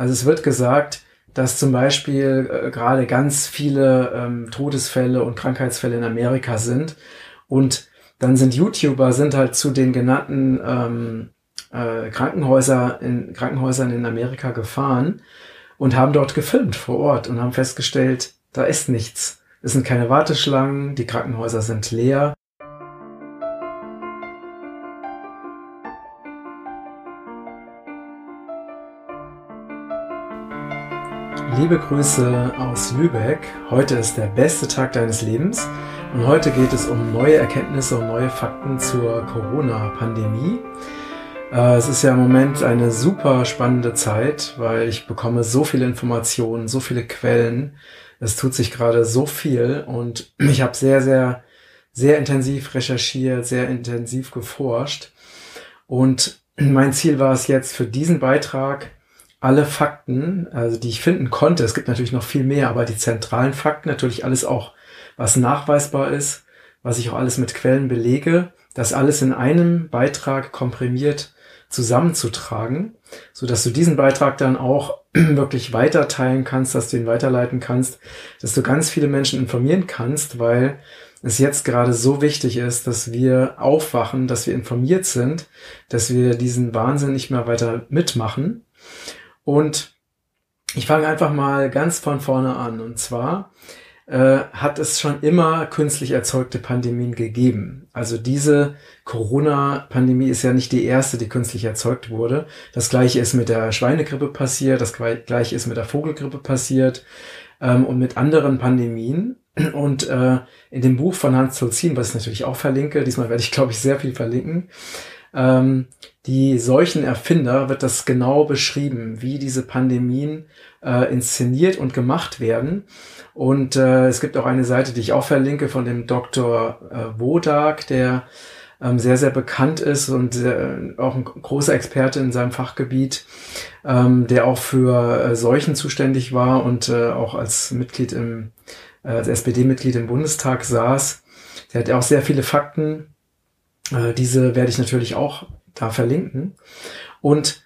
Also es wird gesagt, dass zum Beispiel äh, gerade ganz viele ähm, Todesfälle und Krankheitsfälle in Amerika sind. Und dann sind YouTuber sind halt zu den genannten ähm, äh, Krankenhäuser in Krankenhäusern in Amerika gefahren und haben dort gefilmt vor Ort und haben festgestellt, da ist nichts. Es sind keine Warteschlangen, die Krankenhäuser sind leer. Liebe Grüße aus Lübeck. Heute ist der beste Tag deines Lebens und heute geht es um neue Erkenntnisse und neue Fakten zur Corona-Pandemie. Äh, es ist ja im Moment eine super spannende Zeit, weil ich bekomme so viele Informationen, so viele Quellen. Es tut sich gerade so viel und ich habe sehr, sehr, sehr intensiv recherchiert, sehr intensiv geforscht. Und mein Ziel war es jetzt für diesen Beitrag, alle Fakten, also die ich finden konnte, es gibt natürlich noch viel mehr, aber die zentralen Fakten, natürlich alles auch, was nachweisbar ist, was ich auch alles mit Quellen belege, das alles in einem Beitrag komprimiert zusammenzutragen, so dass du diesen Beitrag dann auch wirklich weiterteilen kannst, dass du ihn weiterleiten kannst, dass du ganz viele Menschen informieren kannst, weil es jetzt gerade so wichtig ist, dass wir aufwachen, dass wir informiert sind, dass wir diesen Wahnsinn nicht mehr weiter mitmachen und ich fange einfach mal ganz von vorne an. Und zwar äh, hat es schon immer künstlich erzeugte Pandemien gegeben. Also diese Corona-Pandemie ist ja nicht die erste, die künstlich erzeugt wurde. Das gleiche ist mit der Schweinegrippe passiert, das gleiche ist mit der Vogelgrippe passiert ähm, und mit anderen Pandemien. Und äh, in dem Buch von Hans Zolzin, was ich natürlich auch verlinke, diesmal werde ich, glaube ich, sehr viel verlinken, ähm, die solchen Erfinder wird das genau beschrieben, wie diese Pandemien äh, inszeniert und gemacht werden. Und äh, es gibt auch eine Seite, die ich auch verlinke, von dem Dr. Äh, Wodak, der ähm, sehr, sehr bekannt ist und äh, auch ein großer Experte in seinem Fachgebiet, ähm, der auch für äh, Seuchen zuständig war und äh, auch als Mitglied im, äh, als SPD-Mitglied im Bundestag saß. Der hat auch sehr viele Fakten äh, diese werde ich natürlich auch da verlinken. Und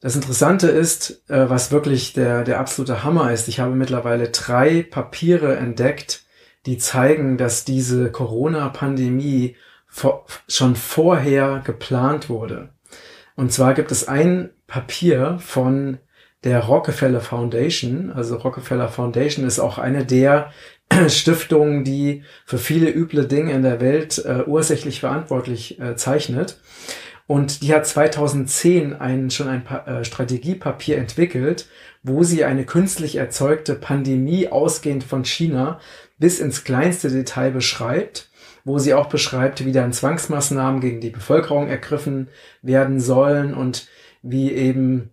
das Interessante ist, äh, was wirklich der, der absolute Hammer ist, ich habe mittlerweile drei Papiere entdeckt, die zeigen, dass diese Corona-Pandemie vor, schon vorher geplant wurde. Und zwar gibt es ein Papier von der Rockefeller Foundation. Also Rockefeller Foundation ist auch eine der Stiftungen, die für viele üble Dinge in der Welt äh, ursächlich verantwortlich äh, zeichnet. Und die hat 2010 ein, schon ein pa äh, Strategiepapier entwickelt, wo sie eine künstlich erzeugte Pandemie ausgehend von China bis ins kleinste Detail beschreibt, wo sie auch beschreibt, wie dann Zwangsmaßnahmen gegen die Bevölkerung ergriffen werden sollen und wie eben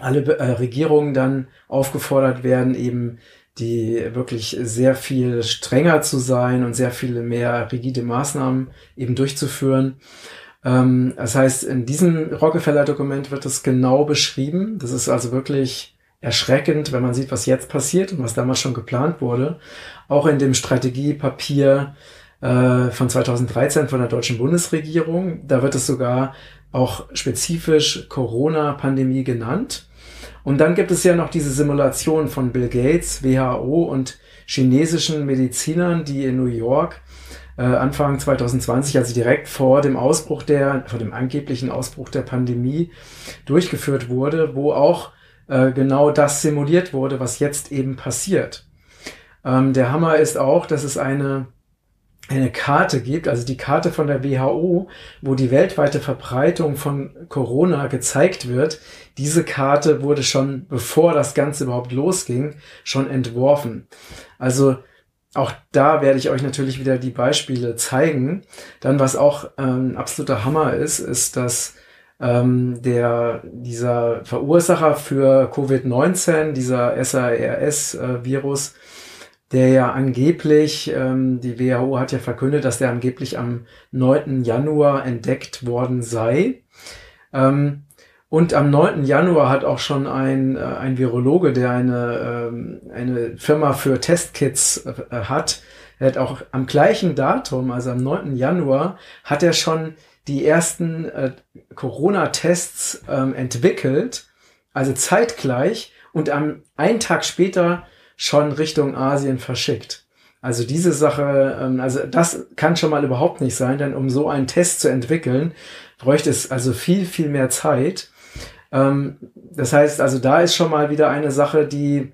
alle äh, Regierungen dann aufgefordert werden, eben die wirklich sehr viel strenger zu sein und sehr viele mehr rigide Maßnahmen eben durchzuführen. Ähm, das heißt, in diesem Rockefeller-Dokument wird es genau beschrieben. Das ist also wirklich erschreckend, wenn man sieht, was jetzt passiert und was damals schon geplant wurde. Auch in dem Strategiepapier äh, von 2013 von der deutschen Bundesregierung, da wird es sogar auch spezifisch Corona-Pandemie genannt. Und dann gibt es ja noch diese Simulation von Bill Gates, WHO und chinesischen Medizinern, die in New York äh, Anfang 2020, also direkt vor dem Ausbruch der, vor dem angeblichen Ausbruch der Pandemie durchgeführt wurde, wo auch äh, genau das simuliert wurde, was jetzt eben passiert. Ähm, der Hammer ist auch, dass es eine eine Karte gibt, also die Karte von der WHO, wo die weltweite Verbreitung von Corona gezeigt wird. Diese Karte wurde schon, bevor das Ganze überhaupt losging, schon entworfen. Also auch da werde ich euch natürlich wieder die Beispiele zeigen. Dann, was auch ähm, absoluter Hammer ist, ist, dass ähm, der, dieser Verursacher für Covid-19, dieser SARS-Virus, äh, der ja angeblich, ähm, die WHO hat ja verkündet, dass der angeblich am 9. Januar entdeckt worden sei. Ähm, und am 9. Januar hat auch schon ein, äh, ein Virologe, der eine, ähm, eine Firma für Testkits äh, hat, er hat auch am gleichen Datum, also am 9. Januar, hat er schon die ersten äh, Corona-Tests ähm, entwickelt also zeitgleich und am einen Tag später schon Richtung Asien verschickt. Also diese Sache, ähm, also das kann schon mal überhaupt nicht sein, denn um so einen Test zu entwickeln, bräuchte es also viel, viel mehr Zeit. Ähm, das heißt, also da ist schon mal wieder eine Sache, die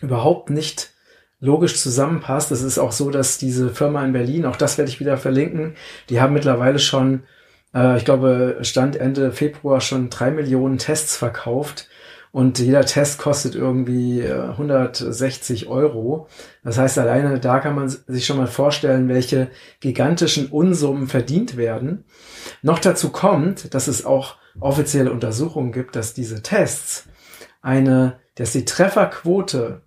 überhaupt nicht logisch zusammenpasst. Es ist auch so, dass diese Firma in Berlin, auch das werde ich wieder verlinken, die haben mittlerweile schon, äh, ich glaube, Stand Ende Februar schon drei Millionen Tests verkauft. Und jeder Test kostet irgendwie 160 äh, Euro. Das heißt, alleine da kann man sich schon mal vorstellen, welche gigantischen Unsummen verdient werden. Noch dazu kommt, dass es auch offizielle Untersuchungen gibt, dass diese Tests eine, dass die Trefferquote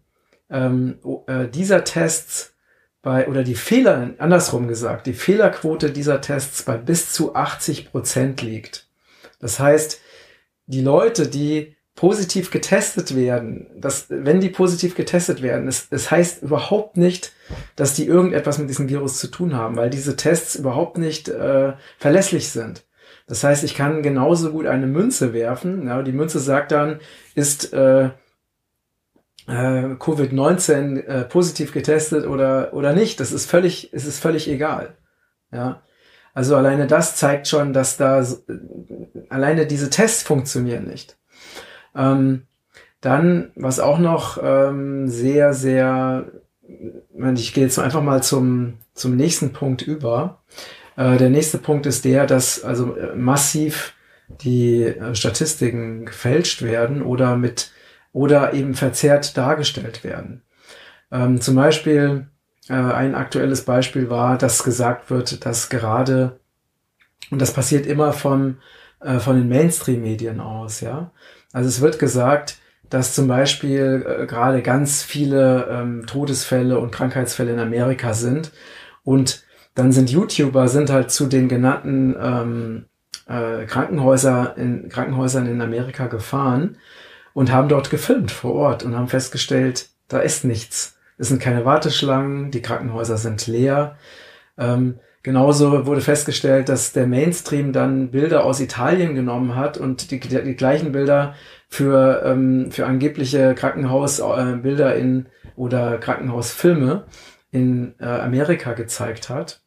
ähm, äh, dieser Tests bei, oder die Fehler, andersrum gesagt, die Fehlerquote dieser Tests bei bis zu 80 Prozent liegt. Das heißt, die Leute, die positiv getestet werden, dass, wenn die positiv getestet werden, es, es heißt überhaupt nicht, dass die irgendetwas mit diesem Virus zu tun haben, weil diese Tests überhaupt nicht äh, verlässlich sind. Das heißt, ich kann genauso gut eine Münze werfen. Ja, die Münze sagt dann, ist äh, äh, Covid-19 äh, positiv getestet oder, oder nicht. Das ist völlig, es ist völlig egal. Ja. Also alleine das zeigt schon, dass da alleine diese Tests funktionieren nicht. Ähm, dann, was auch noch ähm, sehr, sehr, ich gehe jetzt einfach mal zum, zum nächsten Punkt über. Äh, der nächste Punkt ist der, dass also äh, massiv die äh, Statistiken gefälscht werden oder mit oder eben verzerrt dargestellt werden. Ähm, zum Beispiel äh, ein aktuelles Beispiel war, dass gesagt wird, dass gerade, und das passiert immer von, äh, von den Mainstream-Medien aus, ja. Also es wird gesagt, dass zum Beispiel äh, gerade ganz viele ähm, Todesfälle und Krankheitsfälle in Amerika sind und dann sind YouTuber sind halt zu den genannten ähm, äh, Krankenhäuser in Krankenhäusern in Amerika gefahren und haben dort gefilmt vor Ort und haben festgestellt, da ist nichts. Es sind keine Warteschlangen, die Krankenhäuser sind leer. Ähm, genauso wurde festgestellt, dass der Mainstream dann Bilder aus Italien genommen hat und die, die, gleichen Bilder für, ähm, für angebliche Krankenhausbilder äh, in oder Krankenhausfilme in äh, Amerika gezeigt hat.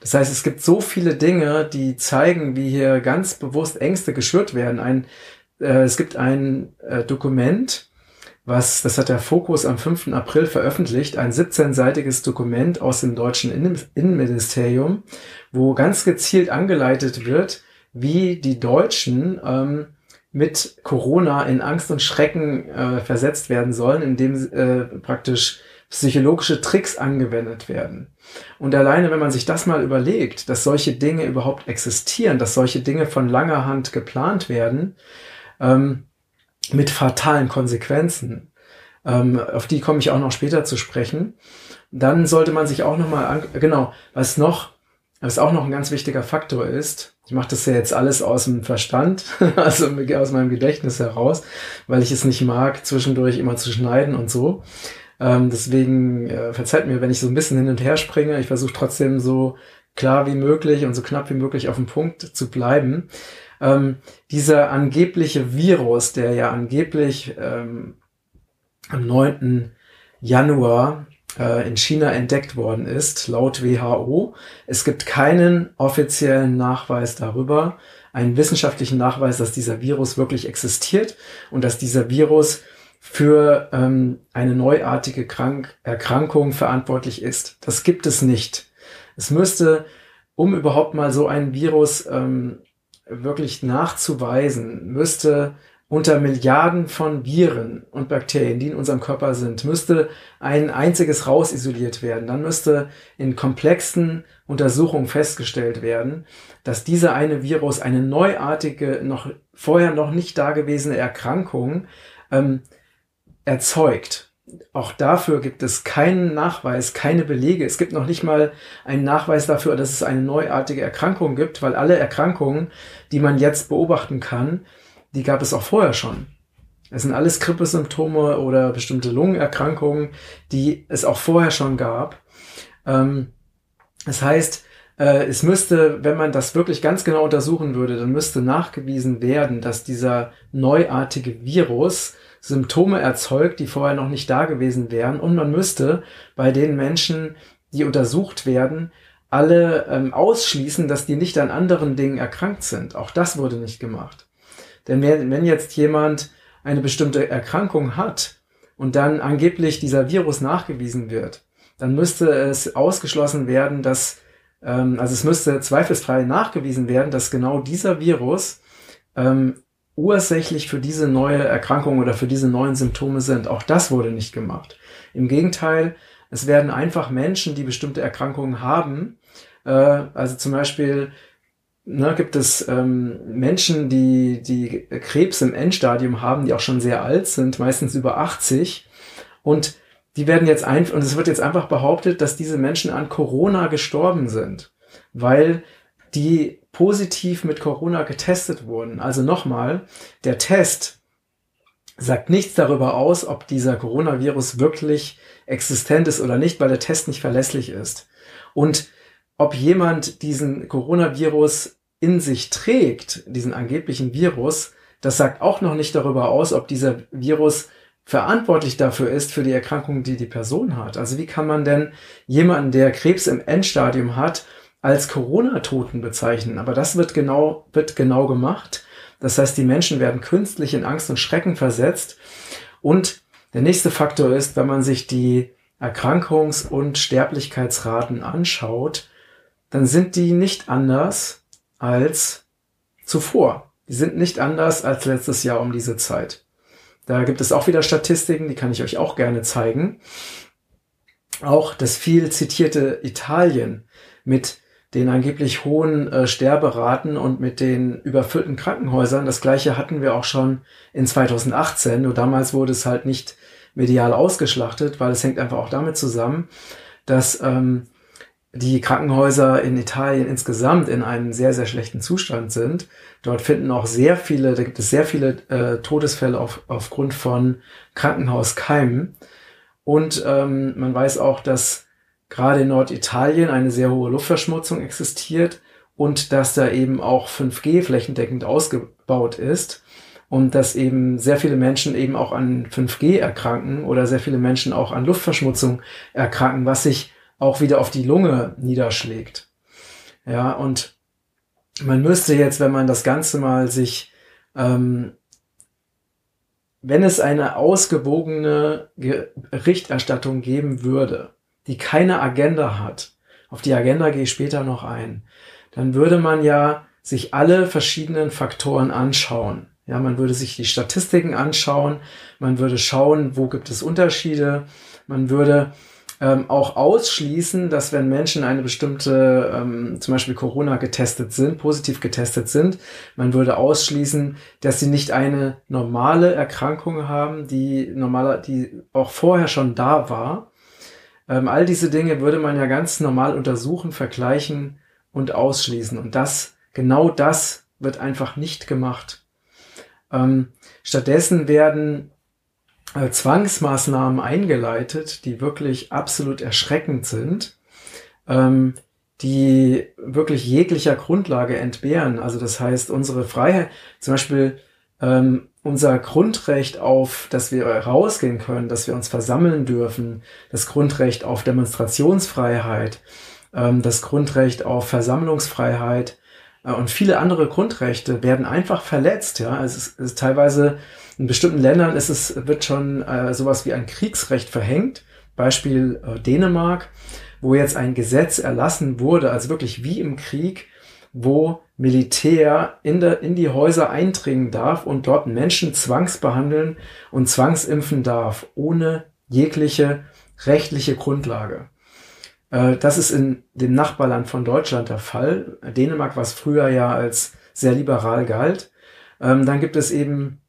Das heißt, es gibt so viele Dinge, die zeigen, wie hier ganz bewusst Ängste geschürt werden. Ein äh, es gibt ein äh, Dokument, was, das hat der Fokus am 5. April veröffentlicht, ein 17-seitiges Dokument aus dem deutschen Innen Innenministerium, wo ganz gezielt angeleitet wird, wie die Deutschen ähm, mit Corona in Angst und Schrecken äh, versetzt werden sollen, indem äh, praktisch psychologische Tricks angewendet werden. Und alleine, wenn man sich das mal überlegt, dass solche Dinge überhaupt existieren, dass solche Dinge von langer Hand geplant werden, ähm, mit fatalen Konsequenzen. Ähm, auf die komme ich auch noch später zu sprechen. Dann sollte man sich auch noch mal an, genau, was noch, was auch noch ein ganz wichtiger Faktor ist. Ich mache das ja jetzt alles aus dem Verstand, also aus meinem Gedächtnis heraus, weil ich es nicht mag, zwischendurch immer zu schneiden und so. Ähm, deswegen äh, verzeiht mir, wenn ich so ein bisschen hin und her springe. Ich versuche trotzdem so klar wie möglich und so knapp wie möglich auf dem Punkt zu bleiben ähm, dieser angebliche Virus, der ja angeblich ähm, am 9. Januar äh, in China entdeckt worden ist, laut WHO. Es gibt keinen offiziellen Nachweis darüber, einen wissenschaftlichen Nachweis, dass dieser Virus wirklich existiert und dass dieser Virus für ähm, eine neuartige Krank Erkrankung verantwortlich ist. Das gibt es nicht. Es müsste, um überhaupt mal so ein Virus ähm, wirklich nachzuweisen, müsste unter Milliarden von Viren und Bakterien, die in unserem Körper sind, müsste ein einziges rausisoliert werden. Dann müsste in komplexen Untersuchungen festgestellt werden, dass dieser eine Virus eine neuartige, noch vorher noch nicht dagewesene Erkrankung ähm, erzeugt auch dafür gibt es keinen Nachweis, keine Belege. Es gibt noch nicht mal einen Nachweis dafür, dass es eine neuartige Erkrankung gibt, weil alle Erkrankungen, die man jetzt beobachten kann, die gab es auch vorher schon. Es sind alles Grippesymptome oder bestimmte Lungenerkrankungen, die es auch vorher schon gab. Ähm, das heißt, äh, es müsste, wenn man das wirklich ganz genau untersuchen würde, dann müsste nachgewiesen werden, dass dieser neuartige Virus Symptome erzeugt, die vorher noch nicht da gewesen wären. Und man müsste bei den Menschen, die untersucht werden, alle ähm, ausschließen, dass die nicht an anderen Dingen erkrankt sind. Auch das wurde nicht gemacht. Denn wenn jetzt jemand eine bestimmte Erkrankung hat und dann angeblich dieser Virus nachgewiesen wird, dann müsste es ausgeschlossen werden, dass, ähm, also es müsste zweifelsfrei nachgewiesen werden, dass genau dieser Virus ähm, ursächlich für diese neue Erkrankung oder für diese neuen Symptome sind. Auch das wurde nicht gemacht. Im Gegenteil, es werden einfach Menschen, die bestimmte Erkrankungen haben, äh, also zum Beispiel ne, gibt es ähm, Menschen, die, die Krebs im Endstadium haben, die auch schon sehr alt sind, meistens über 80 und die werden jetzt einfach, und es wird jetzt einfach behauptet, dass diese Menschen an Corona gestorben sind, weil die positiv mit Corona getestet wurden. Also nochmal, der Test sagt nichts darüber aus, ob dieser Coronavirus wirklich existent ist oder nicht, weil der Test nicht verlässlich ist. Und ob jemand diesen Coronavirus in sich trägt, diesen angeblichen Virus, das sagt auch noch nicht darüber aus, ob dieser Virus verantwortlich dafür ist, für die Erkrankung, die die Person hat. Also wie kann man denn jemanden, der Krebs im Endstadium hat, als Corona-Toten bezeichnen? Aber das wird genau, wird genau gemacht. Das heißt, die Menschen werden künstlich in Angst und Schrecken versetzt. Und der nächste Faktor ist, wenn man sich die Erkrankungs- und Sterblichkeitsraten anschaut, dann sind die nicht anders als zuvor. Die sind nicht anders als letztes Jahr um diese Zeit. Da gibt es auch wieder Statistiken, die kann ich euch auch gerne zeigen. Auch das viel zitierte Italien mit den angeblich hohen äh, Sterberaten und mit den überfüllten Krankenhäusern. Das gleiche hatten wir auch schon in 2018, nur damals wurde es halt nicht medial ausgeschlachtet, weil es hängt einfach auch damit zusammen, dass ähm, die Krankenhäuser in Italien insgesamt in einem sehr, sehr schlechten Zustand sind. Dort finden auch sehr viele, da gibt es sehr viele äh, Todesfälle auf, aufgrund von Krankenhauskeimen. Und ähm, man weiß auch, dass gerade in Norditalien eine sehr hohe Luftverschmutzung existiert und dass da eben auch 5G flächendeckend ausgebaut ist und dass eben sehr viele Menschen eben auch an 5G erkranken oder sehr viele Menschen auch an Luftverschmutzung erkranken, was sich auch wieder auf die Lunge niederschlägt. Ja, und man müsste jetzt, wenn man das Ganze mal sich, ähm, wenn es eine ausgewogene Berichterstattung geben würde, die keine Agenda hat, auf die Agenda gehe ich später noch ein, dann würde man ja sich alle verschiedenen Faktoren anschauen. Ja, man würde sich die Statistiken anschauen, man würde schauen, wo gibt es Unterschiede, man würde ähm, auch ausschließen, dass wenn Menschen eine bestimmte, ähm, zum Beispiel Corona getestet sind, positiv getestet sind, man würde ausschließen, dass sie nicht eine normale Erkrankung haben, die normaler, die auch vorher schon da war. Ähm, all diese Dinge würde man ja ganz normal untersuchen, vergleichen und ausschließen. Und das, genau das wird einfach nicht gemacht. Ähm, stattdessen werden äh, Zwangsmaßnahmen eingeleitet, die wirklich absolut erschreckend sind, ähm, die wirklich jeglicher Grundlage entbehren. Also das heißt, unsere Freiheit, zum Beispiel ähm, unser Grundrecht auf, dass wir rausgehen können, dass wir uns versammeln dürfen, das Grundrecht auf Demonstrationsfreiheit, ähm, das Grundrecht auf Versammlungsfreiheit äh, und viele andere Grundrechte werden einfach verletzt. Ja, es ist, es ist teilweise in bestimmten Ländern ist es, wird schon äh, sowas wie ein Kriegsrecht verhängt. Beispiel äh, Dänemark, wo jetzt ein Gesetz erlassen wurde, also wirklich wie im Krieg, wo Militär in, der, in die Häuser eindringen darf und dort Menschen zwangsbehandeln und zwangsimpfen darf, ohne jegliche rechtliche Grundlage. Äh, das ist in dem Nachbarland von Deutschland der Fall. Dänemark, was früher ja als sehr liberal galt. Ähm, dann gibt es eben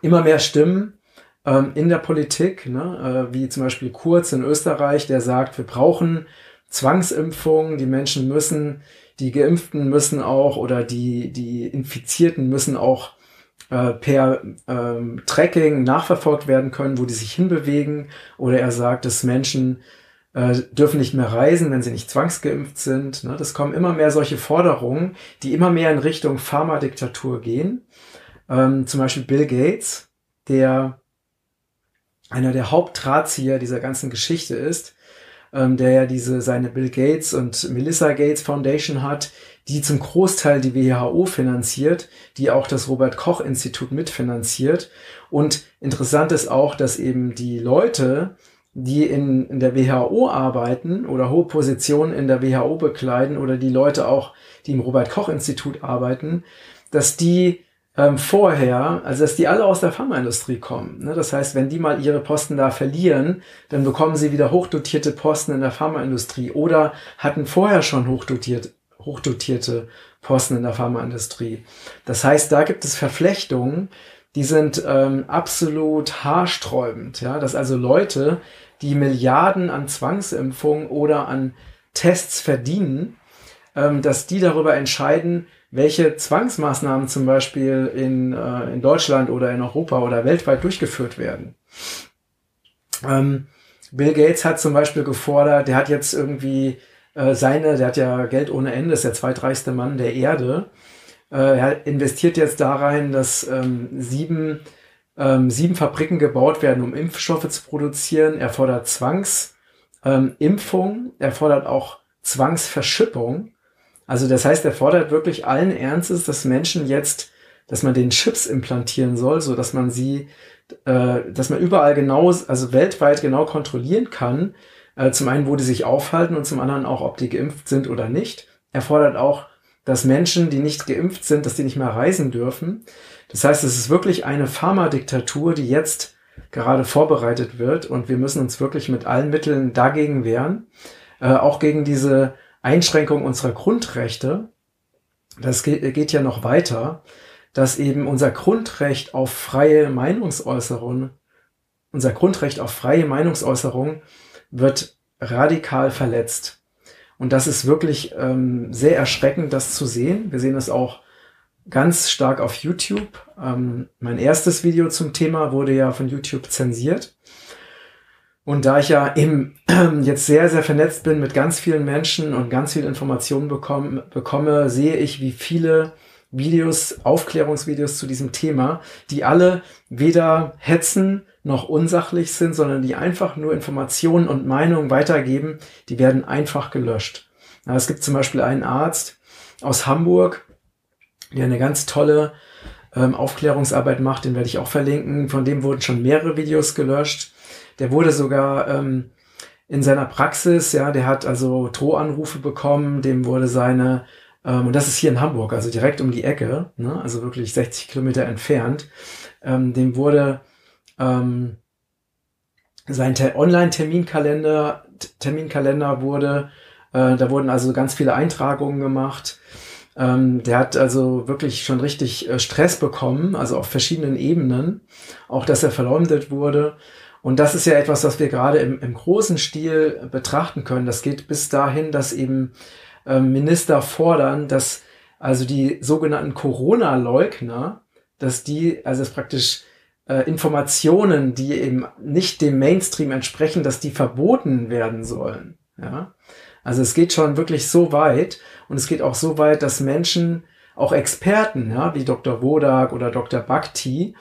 immer mehr Stimmen ähm, in der Politik, ne, äh, wie zum Beispiel Kurz in Österreich, der sagt, wir brauchen Zwangsimpfungen, die Menschen müssen, die Geimpften müssen auch oder die, die Infizierten müssen auch äh, per ähm, Tracking nachverfolgt werden können, wo die sich hinbewegen. Oder er sagt, dass Menschen äh, dürfen nicht mehr reisen, wenn sie nicht zwangsgeimpft sind. Ne? Das kommen immer mehr solche Forderungen, die immer mehr in Richtung Pharmadiktatur gehen. Ähm, zum Beispiel Bill Gates, der einer der Hauptdrahtzieher dieser ganzen Geschichte ist, ähm, der ja diese seine Bill Gates und Melissa Gates Foundation hat, die zum Großteil die WHO finanziert, die auch das Robert Koch Institut mitfinanziert. Und interessant ist auch, dass eben die Leute, die in, in der WHO arbeiten oder hohe Positionen in der WHO bekleiden oder die Leute auch, die im Robert Koch Institut arbeiten, dass die ähm, vorher, also dass die alle aus der Pharmaindustrie kommen. Ne? Das heißt, wenn die mal ihre Posten da verlieren, dann bekommen sie wieder hochdotierte Posten in der Pharmaindustrie oder hatten vorher schon hochdotiert, hochdotierte Posten in der Pharmaindustrie. Das heißt, da gibt es Verflechtungen, die sind ähm, absolut haarsträubend. Ja? Dass also Leute, die Milliarden an Zwangsimpfungen oder an Tests verdienen, ähm, dass die darüber entscheiden, welche Zwangsmaßnahmen zum Beispiel in, äh, in Deutschland oder in Europa oder weltweit durchgeführt werden. Ähm, Bill Gates hat zum Beispiel gefordert, der hat jetzt irgendwie äh, seine, der hat ja Geld ohne Ende, ist der zweitreichste Mann der Erde. Äh, er investiert jetzt da rein, dass ähm, sieben, ähm, sieben Fabriken gebaut werden, um Impfstoffe zu produzieren. Er fordert Zwangsimpfung, ähm, er fordert auch Zwangsverschippung. Also das heißt, er fordert wirklich allen Ernstes, dass Menschen jetzt, dass man den Chips implantieren soll, so dass man sie, äh, dass man überall genau, also weltweit genau kontrollieren kann. Äh, zum einen, wo die sich aufhalten und zum anderen auch, ob die geimpft sind oder nicht. Er fordert auch, dass Menschen, die nicht geimpft sind, dass die nicht mehr reisen dürfen. Das heißt, es ist wirklich eine Pharmadiktatur, die jetzt gerade vorbereitet wird und wir müssen uns wirklich mit allen Mitteln dagegen wehren. Äh, auch gegen diese Einschränkung unserer Grundrechte, das geht, ja noch weiter, dass eben unser Grundrecht auf freie Meinungsäußerung, unser Grundrecht auf freie Meinungsäußerung wird radikal verletzt. Und das ist wirklich ähm, sehr erschreckend, das zu sehen. Wir sehen es auch ganz stark auf YouTube. Ähm, mein erstes Video zum Thema wurde ja von YouTube zensiert. Und da ich ja eben jetzt sehr, sehr vernetzt bin mit ganz vielen Menschen und ganz viel Informationen bekomme, bekomme, sehe ich, wie viele Videos, Aufklärungsvideos zu diesem Thema, die alle weder hetzen noch unsachlich sind, sondern die einfach nur Informationen und Meinungen weitergeben, die werden einfach gelöscht. Es gibt zum Beispiel einen Arzt aus Hamburg, der eine ganz tolle ähm, Aufklärungsarbeit macht, den werde ich auch verlinken. Von dem wurden schon mehrere Videos gelöscht. Der wurde sogar ähm, in seiner Praxis, ja, der hat also Drohanrufe bekommen, dem wurde seine, ähm, und das ist hier in Hamburg, also direkt um die Ecke, ne, also wirklich 60 Kilometer entfernt, ähm, dem wurde ähm, sein Online-Terminkalender, Terminkalender wurde, äh, da wurden also ganz viele Eintragungen gemacht. Ähm, der hat also wirklich schon richtig äh, Stress bekommen, also auf verschiedenen Ebenen, auch dass er verleumdet wurde. Und das ist ja etwas, was wir gerade im, im großen Stil betrachten können. Das geht bis dahin, dass eben äh, Minister fordern, dass also die sogenannten Corona-Leugner, dass die, also es praktisch äh, Informationen, die eben nicht dem Mainstream entsprechen, dass die verboten werden sollen. Ja, also es geht schon wirklich so weit und es geht auch so weit, dass Menschen, auch Experten, ja, wie Dr. Wodak oder Dr. Bhakti,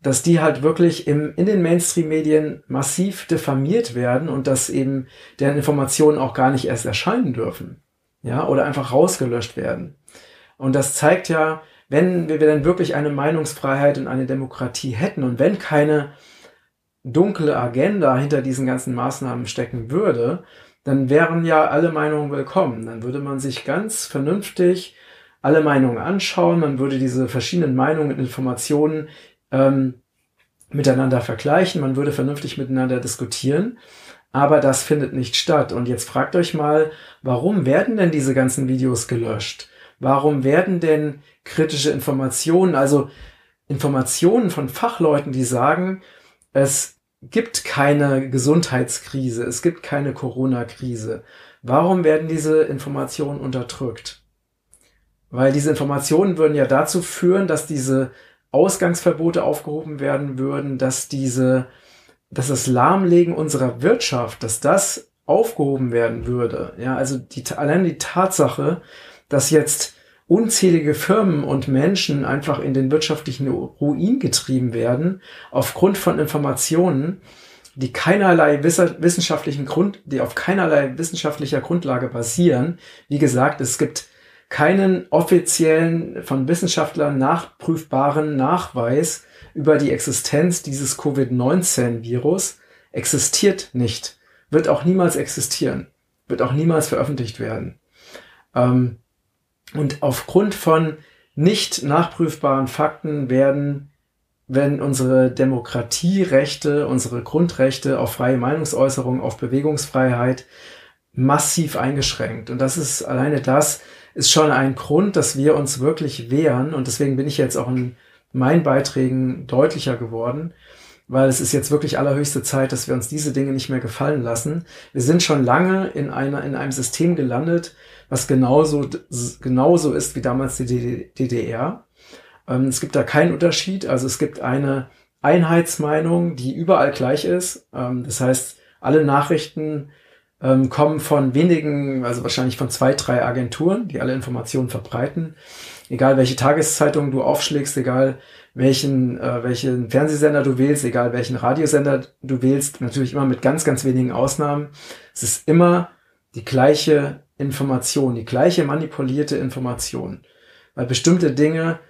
dass die halt wirklich im, in den Mainstream-Medien massiv diffamiert werden und dass eben deren Informationen auch gar nicht erst erscheinen dürfen. Ja, oder einfach rausgelöscht werden. Und das zeigt ja, wenn wir denn wirklich eine Meinungsfreiheit und eine Demokratie hätten und wenn keine dunkle Agenda hinter diesen ganzen Maßnahmen stecken würde, dann wären ja alle Meinungen willkommen. Dann würde man sich ganz vernünftig alle Meinungen anschauen, man würde diese verschiedenen Meinungen und Informationen ähm, miteinander vergleichen, man würde vernünftig miteinander diskutieren, aber das findet nicht statt. Und jetzt fragt euch mal, warum werden denn diese ganzen Videos gelöscht? Warum werden denn kritische Informationen, also Informationen von Fachleuten, die sagen, es gibt keine Gesundheitskrise, es gibt keine Corona-Krise. Warum werden diese Informationen unterdrückt? Weil diese Informationen würden ja dazu führen, dass diese Ausgangsverbote aufgehoben werden würden, dass diese, dass das Lahmlegen unserer Wirtschaft, dass das aufgehoben werden würde, ja, also die, allein die Tatsache, dass jetzt unzählige Firmen und Menschen einfach in den wirtschaftlichen Ruin getrieben werden, aufgrund von Informationen, die keinerlei wissenschaftlichen Grund, die auf keinerlei wissenschaftlicher Grundlage basieren. Wie gesagt, es gibt keinen offiziellen, von Wissenschaftlern nachprüfbaren Nachweis über die Existenz dieses Covid-19-Virus. Existiert nicht. Wird auch niemals existieren. Wird auch niemals veröffentlicht werden. Ähm, und aufgrund von nicht nachprüfbaren Fakten werden wenn unsere Demokratierechte, unsere Grundrechte auf freie Meinungsäußerung, auf Bewegungsfreiheit massiv eingeschränkt. Und das ist alleine das ist schon ein Grund, dass wir uns wirklich wehren. Und deswegen bin ich jetzt auch in meinen Beiträgen deutlicher geworden, weil es ist jetzt wirklich allerhöchste Zeit, dass wir uns diese Dinge nicht mehr gefallen lassen. Wir sind schon lange in einer, in einem System gelandet, was genauso, genauso ist wie damals die DDR. Ähm, es gibt da keinen Unterschied. Also es gibt eine Einheitsmeinung, die überall gleich ist. Ähm, das heißt, alle Nachrichten ähm, kommen von wenigen, also wahrscheinlich von zwei, drei Agenturen, die alle Informationen verbreiten. Egal welche Tageszeitung du aufschlägst, egal welchen, äh, welchen Fernsehsender du wählst, egal welchen Radiosender du wählst, natürlich immer mit ganz, ganz wenigen Ausnahmen. Es ist immer die gleiche Information, die gleiche manipulierte Information. Weil bestimmte Dinge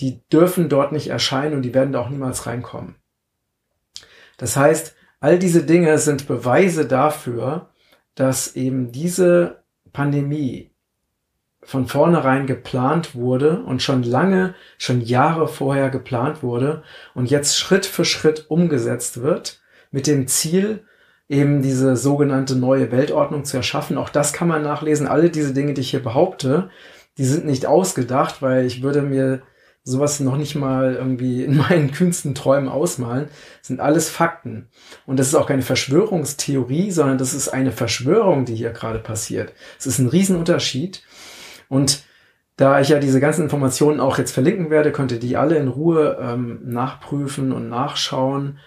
die dürfen dort nicht erscheinen und die werden da auch niemals reinkommen. Das heißt, all diese Dinge sind Beweise dafür, dass eben diese Pandemie von vornherein geplant wurde und schon lange, schon Jahre vorher geplant wurde und jetzt Schritt für Schritt umgesetzt wird mit dem Ziel, eben diese sogenannte neue Weltordnung zu erschaffen. Auch das kann man nachlesen. Alle diese Dinge, die ich hier behaupte, die sind nicht ausgedacht, weil ich würde mir sowas noch nicht mal irgendwie in meinen kühnsten Träumen ausmalen. Sind alles Fakten. Und das ist auch keine Verschwörungstheorie, sondern das ist eine Verschwörung, die hier gerade passiert. Es ist ein Riesenunterschied. Und da ich ja diese ganzen Informationen auch jetzt verlinken werde, könnt ihr die alle in Ruhe ähm, nachprüfen und nachschauen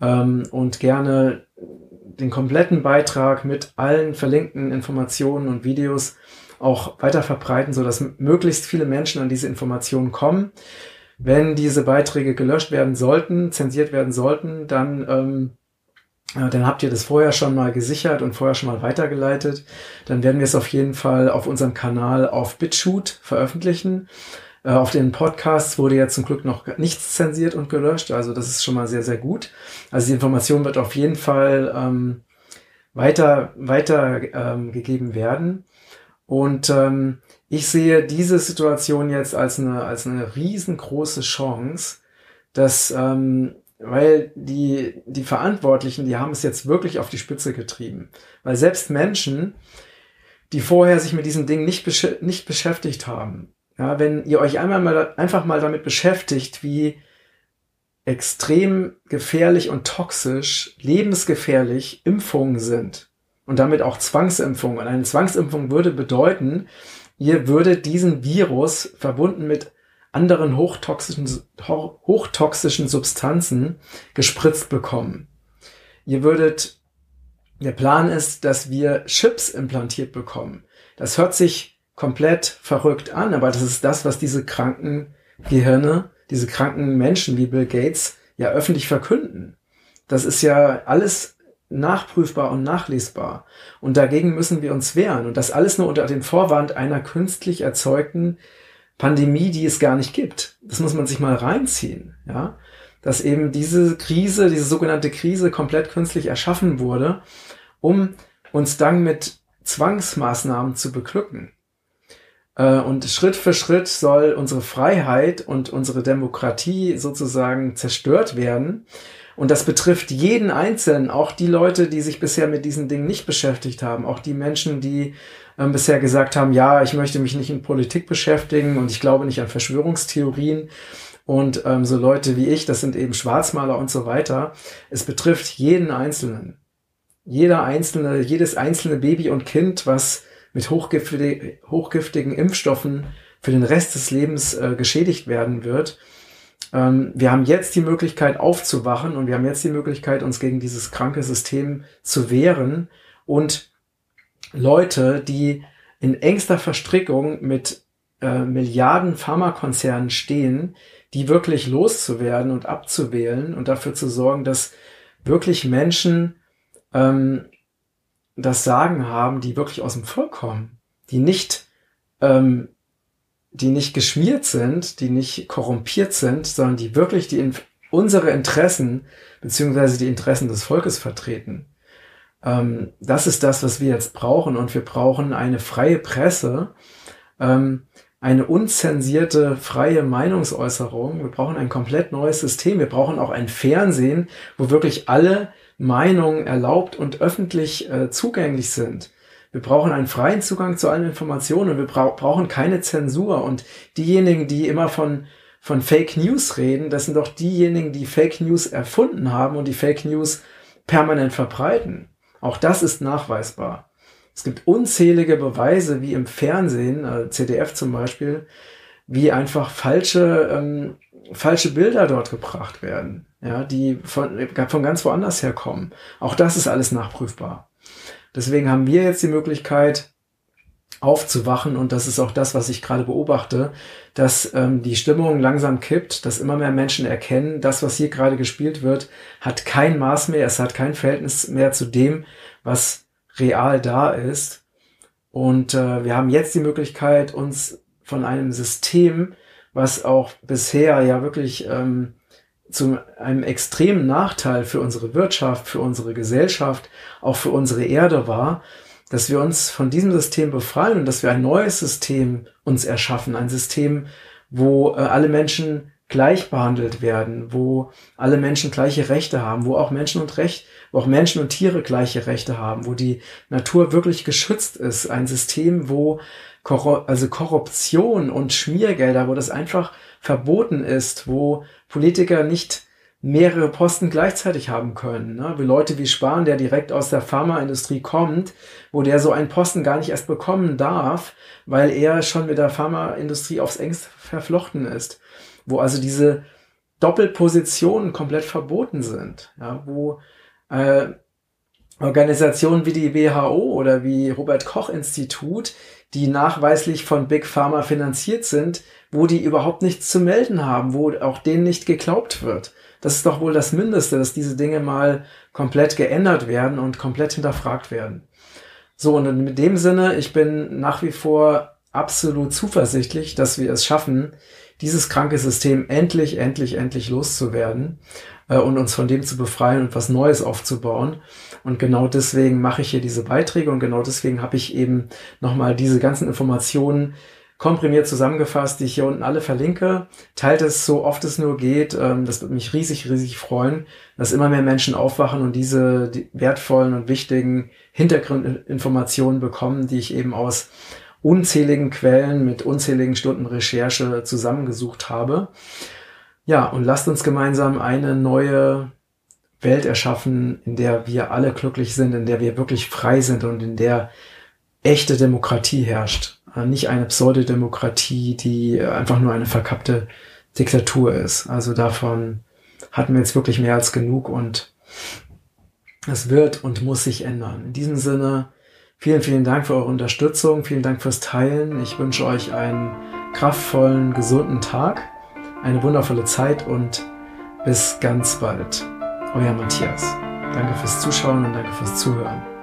ähm, und gerne den kompletten Beitrag mit allen verlinkten Informationen und Videos auch weiter verbreiten, so dass möglichst viele Menschen an diese Informationen kommen. Wenn diese Beiträge gelöscht werden sollten, zensiert werden sollten, dann ähm, äh, dann habt ihr das vorher schon mal gesichert und vorher schon mal weitergeleitet. Dann werden wir es auf jeden Fall auf unserem Kanal auf BitShoot veröffentlichen. Äh, auf den Podcasts wurde ja zum Glück noch nichts zensiert und gelöscht. Also das ist schon mal sehr, sehr gut. Also die Information wird auf jeden Fall ähm, weiter, weiter ähm, gegeben werden. Und ähm, ich sehe diese Situation jetzt als eine, als eine riesengroße Chance, dass, ähm, weil die, die Verantwortlichen, die haben es jetzt wirklich auf die Spitze getrieben. Weil selbst Menschen, die vorher sich mit diesem Ding nicht, besch nicht beschäftigt haben, ja, wenn ihr euch einmal mal, einfach mal damit beschäftigt, wie extrem gefährlich und toxisch, lebensgefährlich Impfungen sind, und damit auch Zwangsimpfung. Und eine Zwangsimpfung würde bedeuten, ihr würdet diesen Virus verbunden mit anderen hochtoxischen, hochtoxischen Substanzen gespritzt bekommen. Ihr würdet, der Plan ist, dass wir Chips implantiert bekommen. Das hört sich komplett verrückt an, aber das ist das, was diese kranken Gehirne, diese kranken Menschen wie Bill Gates ja öffentlich verkünden. Das ist ja alles nachprüfbar und nachlesbar. Und dagegen müssen wir uns wehren. Und das alles nur unter dem Vorwand einer künstlich erzeugten Pandemie, die es gar nicht gibt. Das muss man sich mal reinziehen, ja. Dass eben diese Krise, diese sogenannte Krise komplett künstlich erschaffen wurde, um uns dann mit Zwangsmaßnahmen zu beglücken. Äh, und Schritt für Schritt soll unsere Freiheit und unsere Demokratie sozusagen zerstört werden. Und das betrifft jeden Einzelnen, auch die Leute, die sich bisher mit diesen Dingen nicht beschäftigt haben, auch die Menschen, die ähm, bisher gesagt haben, ja, ich möchte mich nicht in Politik beschäftigen und ich glaube nicht an Verschwörungstheorien. Und ähm, so Leute wie ich, das sind eben Schwarzmaler und so weiter. Es betrifft jeden Einzelnen. Jeder einzelne, jedes einzelne Baby und Kind, was mit hochgiftigen, Impfstoffen für den Rest des Lebens äh, geschädigt werden wird wir haben jetzt die Möglichkeit aufzuwachen und wir haben jetzt die Möglichkeit, uns gegen dieses kranke System zu wehren. Und Leute, die in engster Verstrickung mit äh, Milliarden Pharmakonzernen stehen, die wirklich loszuwerden und abzuwählen und dafür zu sorgen, dass wirklich Menschen ähm, das Sagen haben, die wirklich aus dem Volk kommen, die nicht, ähm, die nicht geschmiert sind, die nicht korrumpiert sind, sondern die wirklich die unsere Interessen beziehungsweise die Interessen des Volkes vertreten. Ähm, das ist das, was wir jetzt brauchen und wir brauchen eine freie Presse, ähm, eine unzensierte freie Meinungsäußerung. Wir brauchen ein komplett neues System. Wir brauchen auch ein Fernsehen, wo wirklich alle Meinungen erlaubt und öffentlich äh, zugänglich sind. Wir brauchen einen freien Zugang zu allen Informationen und wir bra brauchen keine Zensur. Und diejenigen, die immer von, von Fake News reden, das sind doch diejenigen, die Fake News erfunden haben und die Fake News permanent verbreiten. Auch das ist nachweisbar. Es gibt unzählige Beweise, wie im Fernsehen, äh, CDF zum Beispiel, wie einfach falsche, ähm, falsche Bilder dort gebracht werden, ja, die von, von ganz woanders herkommen. Auch das ist alles nachprüfbar. Deswegen haben wir jetzt die Möglichkeit, aufzuwachen und das ist auch das, was ich gerade beobachte, dass ähm, die Stimmung langsam kippt, dass immer mehr Menschen erkennen, das, was hier gerade gespielt wird, hat kein Maß mehr, es hat kein Verhältnis mehr zu dem, was real da ist. Und äh, wir haben jetzt die Möglichkeit, uns von einem System, was auch bisher ja wirklich ähm, zu einem extremen Nachteil für unsere Wirtschaft, für unsere Gesellschaft, auch für unsere Erde war, dass wir uns von diesem System befreien und dass wir ein neues System uns erschaffen, ein System, wo äh, alle Menschen gleich behandelt werden, wo alle Menschen gleiche Rechte haben, wo auch Menschen und Recht, wo auch Menschen und Tiere gleiche Rechte haben, wo die Natur wirklich geschützt ist, ein System, wo Korru also Korruption und Schmiergelder, wo das einfach verboten ist, wo Politiker nicht mehrere Posten gleichzeitig haben können. Ne? Wie Leute wie Spahn, der direkt aus der Pharmaindustrie kommt, wo der so einen Posten gar nicht erst bekommen darf, weil er schon mit der Pharmaindustrie aufs engste verflochten ist. Wo also diese Doppelpositionen komplett verboten sind. Ja? Wo äh, Organisationen wie die WHO oder wie Robert Koch Institut, die nachweislich von Big Pharma finanziert sind, wo die überhaupt nichts zu melden haben, wo auch denen nicht geglaubt wird. Das ist doch wohl das Mindeste, dass diese Dinge mal komplett geändert werden und komplett hinterfragt werden. So, und in dem Sinne, ich bin nach wie vor absolut zuversichtlich, dass wir es schaffen, dieses kranke System endlich, endlich, endlich loszuwerden äh, und uns von dem zu befreien und was Neues aufzubauen. Und genau deswegen mache ich hier diese Beiträge und genau deswegen habe ich eben nochmal diese ganzen Informationen komprimiert zusammengefasst, die ich hier unten alle verlinke. Teilt es so oft es nur geht. Ähm, das würde mich riesig, riesig freuen, dass immer mehr Menschen aufwachen und diese die wertvollen und wichtigen Hintergrundinformationen bekommen, die ich eben aus unzähligen Quellen mit unzähligen Stunden Recherche zusammengesucht habe. Ja, und lasst uns gemeinsam eine neue Welt erschaffen, in der wir alle glücklich sind, in der wir wirklich frei sind und in der echte Demokratie herrscht. Nicht eine Pseudodemokratie, die einfach nur eine verkappte Diktatur ist. Also davon hatten wir jetzt wirklich mehr als genug und es wird und muss sich ändern. In diesem Sinne, Vielen, vielen Dank für eure Unterstützung. Vielen Dank fürs Teilen. Ich wünsche euch einen kraftvollen, gesunden Tag, eine wundervolle Zeit und bis ganz bald. Euer Matthias. Danke fürs Zuschauen und danke fürs Zuhören.